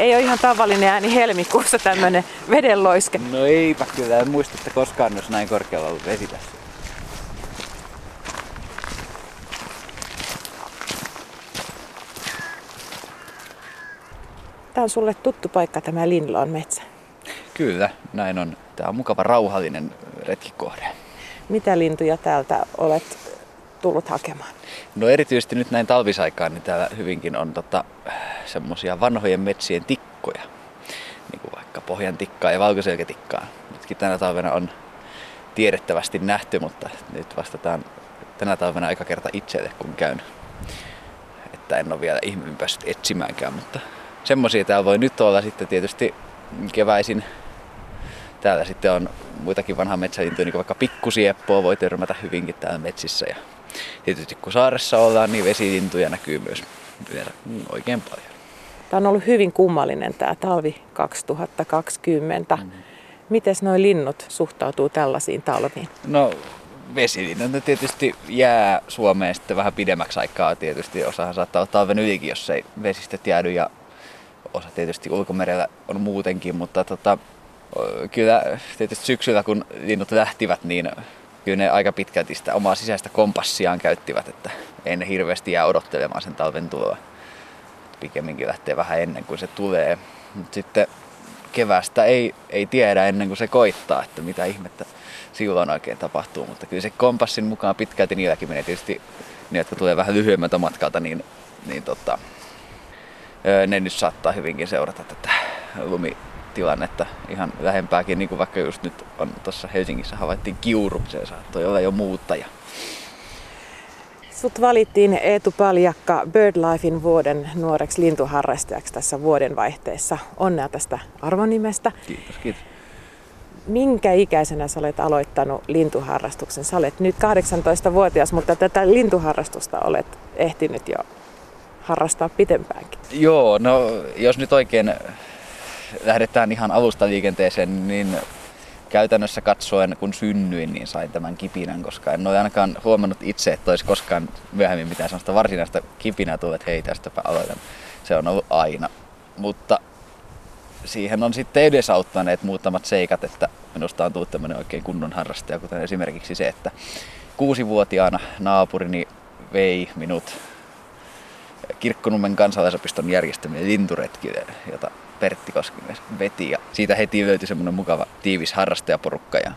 Ei ole ihan tavallinen ääni helmikuussa tämmönen vedenloiske. No eipä kyllä, en muista, että koskaan olisi näin korkealla ollut vesi tässä. Tämä on sulle tuttu paikka tämä Linloon metsä. Kyllä, näin on. Tämä on mukava rauhallinen retkikohde. Mitä lintuja täältä olet tullut hakemaan? No erityisesti nyt näin talvisaikaan, niin täällä hyvinkin on tota, semmosia vanhojen metsien tikkoja. Niin kuin vaikka pohjan tikkaa ja valkoselkätikkaa. Nytkin tänä talvena on tiedettävästi nähty, mutta nyt vastataan tänä talvena aika kerta itselle, kun käyn. Että en ole vielä ihminen päässyt etsimäänkään, mutta semmosia täällä voi nyt olla sitten tietysti keväisin. Täällä sitten on muitakin vanhaa metsälintuja, niin kuin vaikka pikkusieppoa voi törmätä hyvinkin täällä metsissä. Ja tietysti kun saaressa ollaan, niin vesilintuja näkyy myös vielä oikein paljon. Tämä on ollut hyvin kummallinen tämä talvi 2020. Mm. Miten nuo linnut suhtautuu tällaisiin talviin? No vesilinnut tietysti jää Suomeen sitten vähän pidemmäksi aikaa tietysti. Osahan saattaa olla talven ylikin, jos ei vesistöt jäädy ja osa tietysti ulkomerellä on muutenkin, mutta tota, kyllä tietysti syksyllä kun linnut lähtivät, niin kyllä ne aika pitkälti sitä omaa sisäistä kompassiaan käyttivät, että ei ne hirveästi jää odottelemaan sen talven tuloa. Pikemminkin lähtee vähän ennen kuin se tulee. Mutta sitten kevästä ei, ei tiedä ennen kuin se koittaa, että mitä ihmettä silloin oikein tapahtuu. Mutta kyllä se kompassin mukaan pitkälti niilläkin menee tietysti ne, jotka tulee vähän lyhyemmältä matkalta, niin, niin tota, ne nyt saattaa hyvinkin seurata tätä lumitilannetta ihan lähempääkin, niin kuin vaikka just nyt on tuossa Helsingissä havaittiin kiuru, se saattoi olla jo muuttaja. Sut valittiin Eetu Paljakka BirdLifein vuoden nuoreksi lintuharrastajaksi tässä vuodenvaihteessa. Onnea tästä arvonimestä. Kiitos, kiitos. Minkä ikäisenä sä olet aloittanut lintuharrastuksen? Sä olet nyt 18-vuotias, mutta tätä lintuharrastusta olet ehtinyt jo harrastaa pitempäänkin. Joo, no jos nyt oikein lähdetään ihan alusta liikenteeseen, niin käytännössä katsoen, kun synnyin, niin sain tämän kipinän, koska en ole ainakaan huomannut itse, että olisi koskaan myöhemmin mitään sellaista varsinaista kipinää tullut, että hei tästäpä aloitan. Se on ollut aina. Mutta siihen on sitten edesauttaneet muutamat seikat, että minusta on tullut tämmöinen oikein kunnon harrastaja, kuten esimerkiksi se, että kuusivuotiaana naapurini vei minut Kirkkonummen kansalaisopiston järjestäminen linturetki, jota Pertti Koskimies veti. Ja siitä heti löytyi semmoinen mukava tiivis harrastajaporukka ja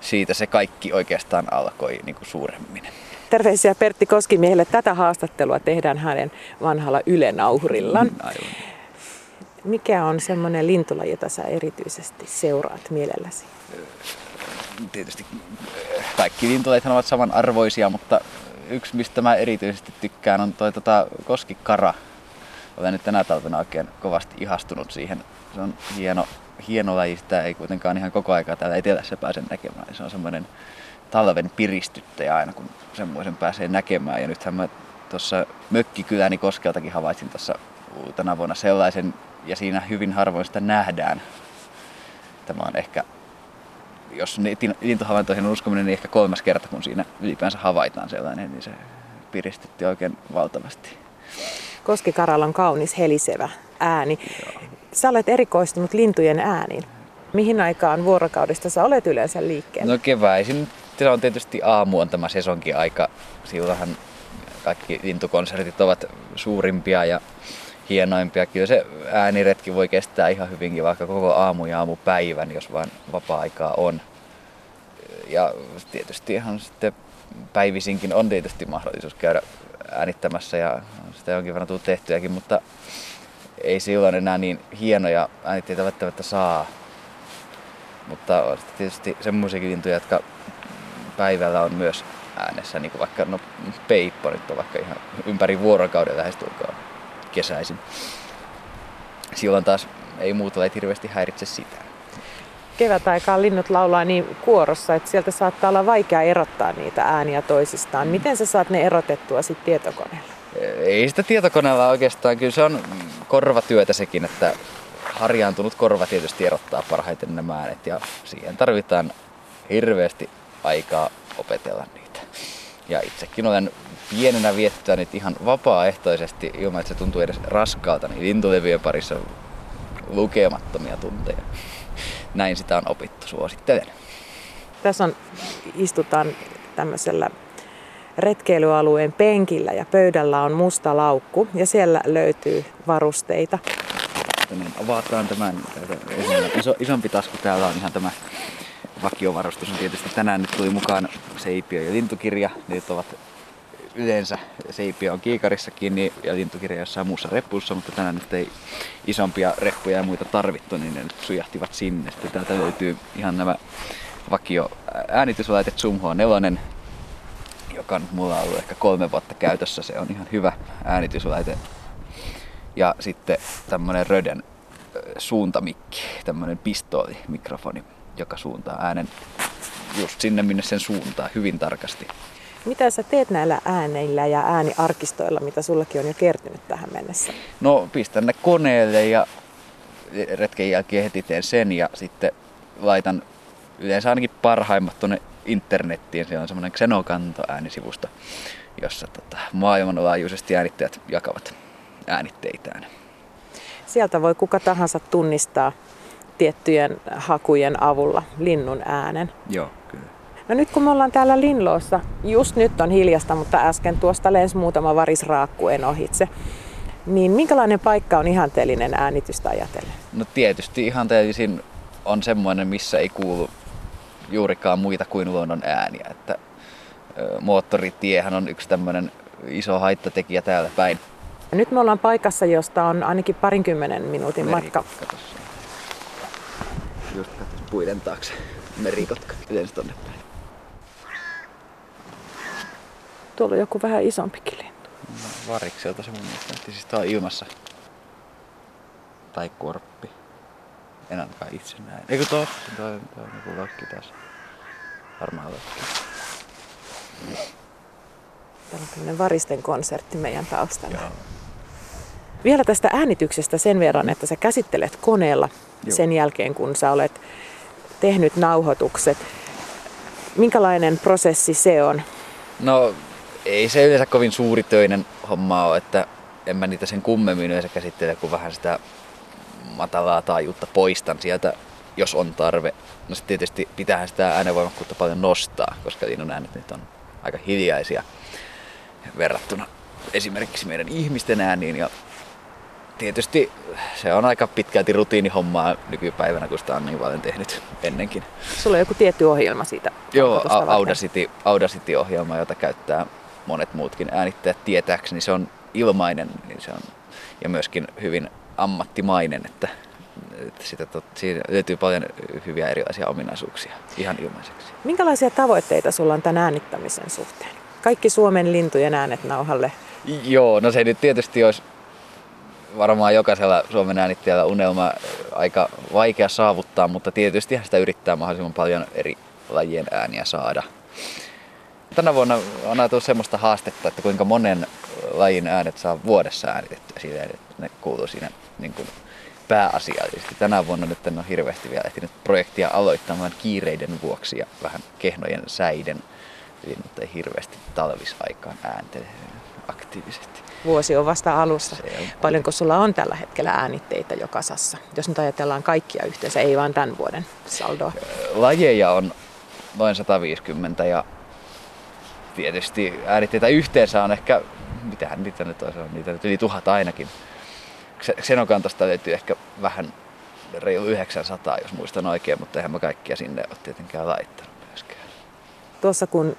siitä se kaikki oikeastaan alkoi niin kuin suuremmin. Terveisiä Pertti Koskimiehelle. Tätä haastattelua tehdään hänen vanhalla Yle-nauhurillaan. Mm, aivan. Mikä on semmoinen lintula, jota sä erityisesti seuraat mielelläsi? Tietysti kaikki lintuleethan ovat samanarvoisia, mutta yksi, mistä mä erityisesti tykkään, on toi tota, koskikara. Olen nyt tänä talvena oikein kovasti ihastunut siihen. Se on hieno, hieno laji, sitä ei kuitenkaan ihan koko aikaa täällä etelässä pääse näkemään. Se on semmoinen talven piristyttäjä aina, kun semmoisen pääsee näkemään. Ja nythän mä tuossa mökkikyläni Koskeltakin havaitsin tuossa uutena vuonna sellaisen, ja siinä hyvin harvoin sitä nähdään. Tämä on ehkä jos lintuhavaintoihin on uskominen, niin ehkä kolmas kerta, kun siinä ylipäänsä havaitaan sellainen, niin se piristytti oikein valtavasti. Koskikaralla on kaunis helisevä ääni. Joo. Sä olet erikoistunut lintujen ääniin. Mihin aikaan vuorokaudesta sä olet yleensä liikkeellä? No keväisin. Se on tietysti aamu on tämä sesonkin aika. Silloinhan kaikki lintukonsertit ovat suurimpia ja hienoimpia. Kyllä se ääniretki voi kestää ihan hyvinkin vaikka koko aamu ja aamupäivän, jos vain vapaa-aikaa on. Ja tietysti ihan sitten päivisinkin on tietysti mahdollisuus käydä äänittämässä ja sitä jonkin verran tullut tehtyäkin, mutta ei silloin enää niin hienoja äänitteitä välttämättä saa. Mutta on tietysti semmoisiakin lintuja, jotka päivällä on myös äänessä, niin kuin vaikka no, peippo nyt on vaikka ihan ympäri vuorokauden lähestulkoon kesäisin. Silloin taas ei muut lajit hirveästi häiritse sitä. Kevätaikaan linnut laulaa niin kuorossa, että sieltä saattaa olla vaikea erottaa niitä ääniä toisistaan. Miten sä saat ne erotettua sitten tietokoneella? Ei sitä tietokoneella oikeastaan. Kyllä se on korvatyötä sekin, että harjaantunut korva tietysti erottaa parhaiten nämä äänet ja siihen tarvitaan hirveästi aikaa opetella niitä. Ja itsekin olen pienenä viettänyt ihan vapaaehtoisesti ilman, että se tuntuu edes raskaalta, niin lintulevyjen parissa lukemattomia tunteja. Näin sitä on opittu, suosittelen. Tässä on, istutaan tämmöisellä retkeilyalueen penkillä ja pöydällä on musta laukku ja siellä löytyy varusteita. Niin avataan tämän iso, isompi tasku. Täällä on ihan tämä vakiovarustus. Tietysti tänään nyt tuli mukaan Seipio ja lintukirja. Niitä ovat yleensä Seipio on kiikarissakin kiinni ja lintukirja jossain muussa reppussa, mutta tänään nyt ei isompia reppuja ja muita tarvittu, niin ne nyt sujahtivat sinne. Sitten täältä löytyy ihan nämä vakio äänityslaite Zoom H4, joka on mulla ollut ehkä kolme vuotta käytössä. Se on ihan hyvä äänityslaite. Ja sitten tämmönen Röden suuntamikki, tämmönen pistoolimikrofoni, joka suuntaa äänen just sinne, minne sen suuntaa hyvin tarkasti. Mitä sä teet näillä ääneillä ja ääniarkistoilla, mitä sullakin on jo kertynyt tähän mennessä? No pistän ne koneelle ja retken jälkeen heti teen sen ja sitten laitan yleensä ainakin parhaimmat tuonne internettiin. Siellä on semmoinen Xenokanto äänisivusto, jossa tota, maailmanlaajuisesti äänittäjät jakavat äänitteitään. Sieltä voi kuka tahansa tunnistaa tiettyjen hakujen avulla linnun äänen. Joo, kyllä. No nyt kun me ollaan täällä Linloossa, just nyt on hiljasta, mutta äsken tuosta lensi muutama varisraakkuen ohitse. Niin minkälainen paikka on ihanteellinen äänitystä ajatellen? No tietysti ihanteellisin on semmoinen, missä ei kuulu juurikaan muita kuin luonnon ääniä. Että moottoritiehän on yksi tämmöinen iso haittatekijä täällä päin. Ja nyt me ollaan paikassa, josta on ainakin parinkymmenen minuutin matka. Just katsos puiden taakse. Merikotka yleensä tonne päin. Tuolla on joku vähän isompikin lintu. No, varikselta se mun mielestä Siis tää on ilmassa. Tai korppi. En ainakaan itse näe. Eikö tossa? Toi, toi on joku lakki taas. Varmaan lakki. Täällä on tämmöinen varisten konsertti meidän taustalla. Joo. Vielä tästä äänityksestä sen verran, että sä käsittelet koneella Joo. sen jälkeen, kun sä olet tehnyt nauhoitukset. Minkälainen prosessi se on? No ei se yleensä kovin suuritöinen homma ole, että en mä niitä sen kummemmin yleensä käsittele, kun vähän sitä matalaa taajuutta poistan sieltä, jos on tarve. No sitten tietysti pitää sitä äänenvoimakkuutta paljon nostaa, koska linnun äänet nyt on aika hiljaisia verrattuna esimerkiksi meidän ihmisten ääniin. Ja tietysti se on aika pitkälti rutiinihommaa nykypäivänä, kun sitä on niin paljon tehnyt ennenkin. Sulla on joku tietty ohjelma siitä? Joo, Audacity, Audacity-ohjelma, jota käyttää monet muutkin äänittäjät tietääkseni. Se on ilmainen niin se on, ja myöskin hyvin ammattimainen, että, että sitä, tot, siinä löytyy paljon hyviä erilaisia ominaisuuksia ihan ilmaiseksi. Minkälaisia tavoitteita sulla on tämän äänittämisen suhteen? Kaikki Suomen lintujen äänet nauhalle? Joo, no se nyt tietysti olisi varmaan jokaisella Suomen äänittäjällä unelma aika vaikea saavuttaa, mutta tietysti sitä yrittää mahdollisimman paljon eri lajien ääniä saada. Tänä vuonna on ajatellut semmoista haastetta, että kuinka monen lajin äänet saa vuodessa äänitettyä silleen, että ne kuuluu siinä niin kuin pääasiallisesti. Tänä vuonna nyt en ole hirveästi vielä ehtinyt projektia aloittamaan kiireiden vuoksi ja vähän kehnojen säiden. Eli nyt ei hirveästi talvisaikaan ääntele aktiivisesti. Vuosi on vasta alussa. On Paljonko sulla on tällä hetkellä äänitteitä jo kasassa? Jos nyt ajatellaan kaikkia yhteensä, ei vaan tämän vuoden saldoa. Lajeja on noin 150 ja tietysti äänitteitä yhteensä on ehkä, mitähän niitä nyt on, niitä nyt yli tuhat ainakin. Xenokantasta löytyy ehkä vähän reilu 900, jos muistan oikein, mutta eihän mä kaikkia sinne ole tietenkään laittanut myöskään. Tuossa kun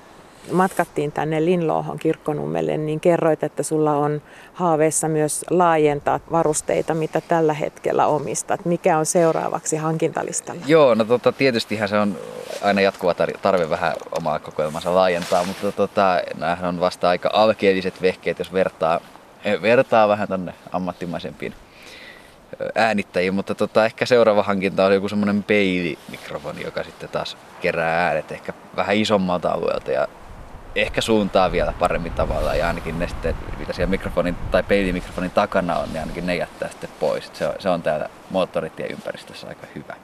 matkattiin tänne Linloohon kirkkonummelle, niin kerroit, että sulla on haaveissa myös laajentaa varusteita, mitä tällä hetkellä omistat. Mikä on seuraavaksi hankintalistalla? Joo, no tota, tietystihän se on aina jatkuva tarve vähän omaa kokoelmansa laajentaa, mutta tota, näähän on vasta aika alkeelliset vehkeet, jos vertaa, eh, vertaa vähän tänne ammattimaisempiin äänittäjiin, mutta tota, ehkä seuraava hankinta on joku semmoinen peilimikrofoni, joka sitten taas kerää äänet ehkä vähän isommalta alueelta ja ehkä suuntaa vielä paremmin tavalla ja ainakin ne sitten, mitä siellä mikrofonin tai peilimikrofonin takana on, niin ainakin ne jättää sitten pois. Se on, se on täällä moottoritieympäristössä aika hyvä.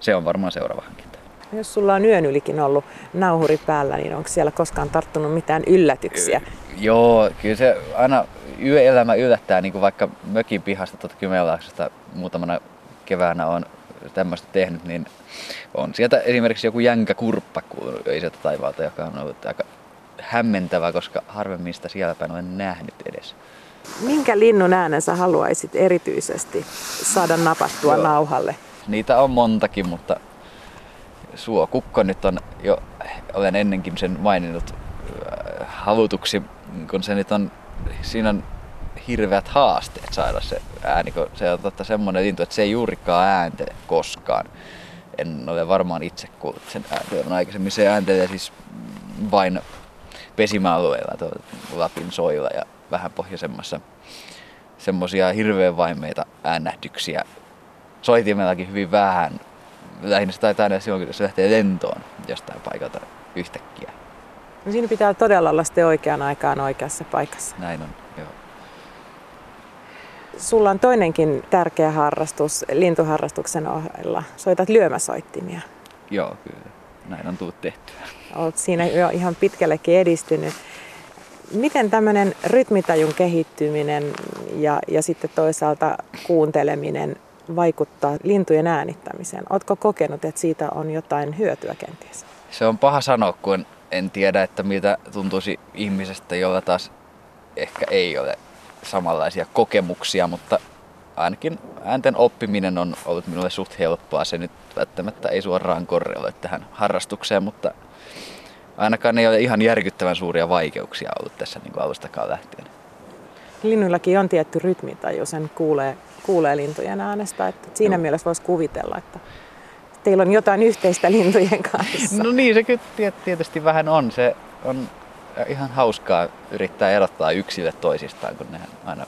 Se on varmaan seuraava hankinta. Jos sulla on yön ylikin ollut nauhuri päällä, niin onko siellä koskaan tarttunut mitään yllätyksiä? Joo, kyllä se aina yöelämä yllättää, niin kuin vaikka mökin pihasta tuota Kymenlaaksosta muutamana keväänä on tämmöistä tehnyt, niin on sieltä esimerkiksi joku jänkä kurppa kuulunut sieltä taivaalta, joka on ollut aika hämmentävä, koska harvemmin sitä siellä päin olen nähnyt edes. Minkä linnun äänen sä haluaisit erityisesti saada napattua Joo. nauhalle? Niitä on montakin, mutta suokukko nyt on jo, olen ennenkin sen maininnut äh, halutuksi, kun se nyt on, siinä on hirveät haasteet saada se ääni, kun se on totta semmoinen lintu, että se ei juurikaan ääntele koskaan. En ole varmaan itse kuullut sen ääntelevän aikaisemmin. Se ääntelee siis vain pesimäalueilla, Lapin soilla ja vähän pohjoisemmassa semmoisia hirveän vaimeita äänähdyksiä. Soitimellakin hyvin vähän. Lähinnä se taitaa aina silloin, kun se lähtee lentoon jostain paikalta yhtäkkiä. No siinä pitää todella olla sitten oikeaan aikaan oikeassa paikassa. Näin on, joo. Sulla on toinenkin tärkeä harrastus lintuharrastuksen ohella. Soitat lyömäsoittimia. Joo, kyllä. Näin on tullut tehtyä. Olet siinä jo ihan pitkällekin edistynyt. Miten tämmöinen rytmitajun kehittyminen ja, ja sitten toisaalta kuunteleminen vaikuttaa lintujen äänittämiseen? Oletko kokenut, että siitä on jotain hyötyä kenties? Se on paha sanoa, kun en tiedä, että miltä tuntuisi ihmisestä, jolla taas ehkä ei ole samanlaisia kokemuksia, mutta ainakin äänten oppiminen on ollut minulle suht helppoa. Se nyt välttämättä ei suoraan korreloi tähän harrastukseen, mutta ainakaan ei ole ihan järkyttävän suuria vaikeuksia ollut tässä niin kuin alustakaan lähtien. Linnuillakin on tietty rytmitaju, sen kuulee, kuulee lintujen äänestä. Että siinä Joo. mielessä voisi kuvitella, että teillä on jotain yhteistä lintujen kanssa. No niin, se kyllä tietysti vähän on. Se on ihan hauskaa yrittää erottaa yksilöt toisistaan, kun nehän aina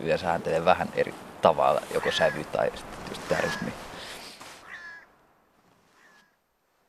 yleensä ääntelee vähän eri tavalla, joko sävy tai sitten just tämä rytmi.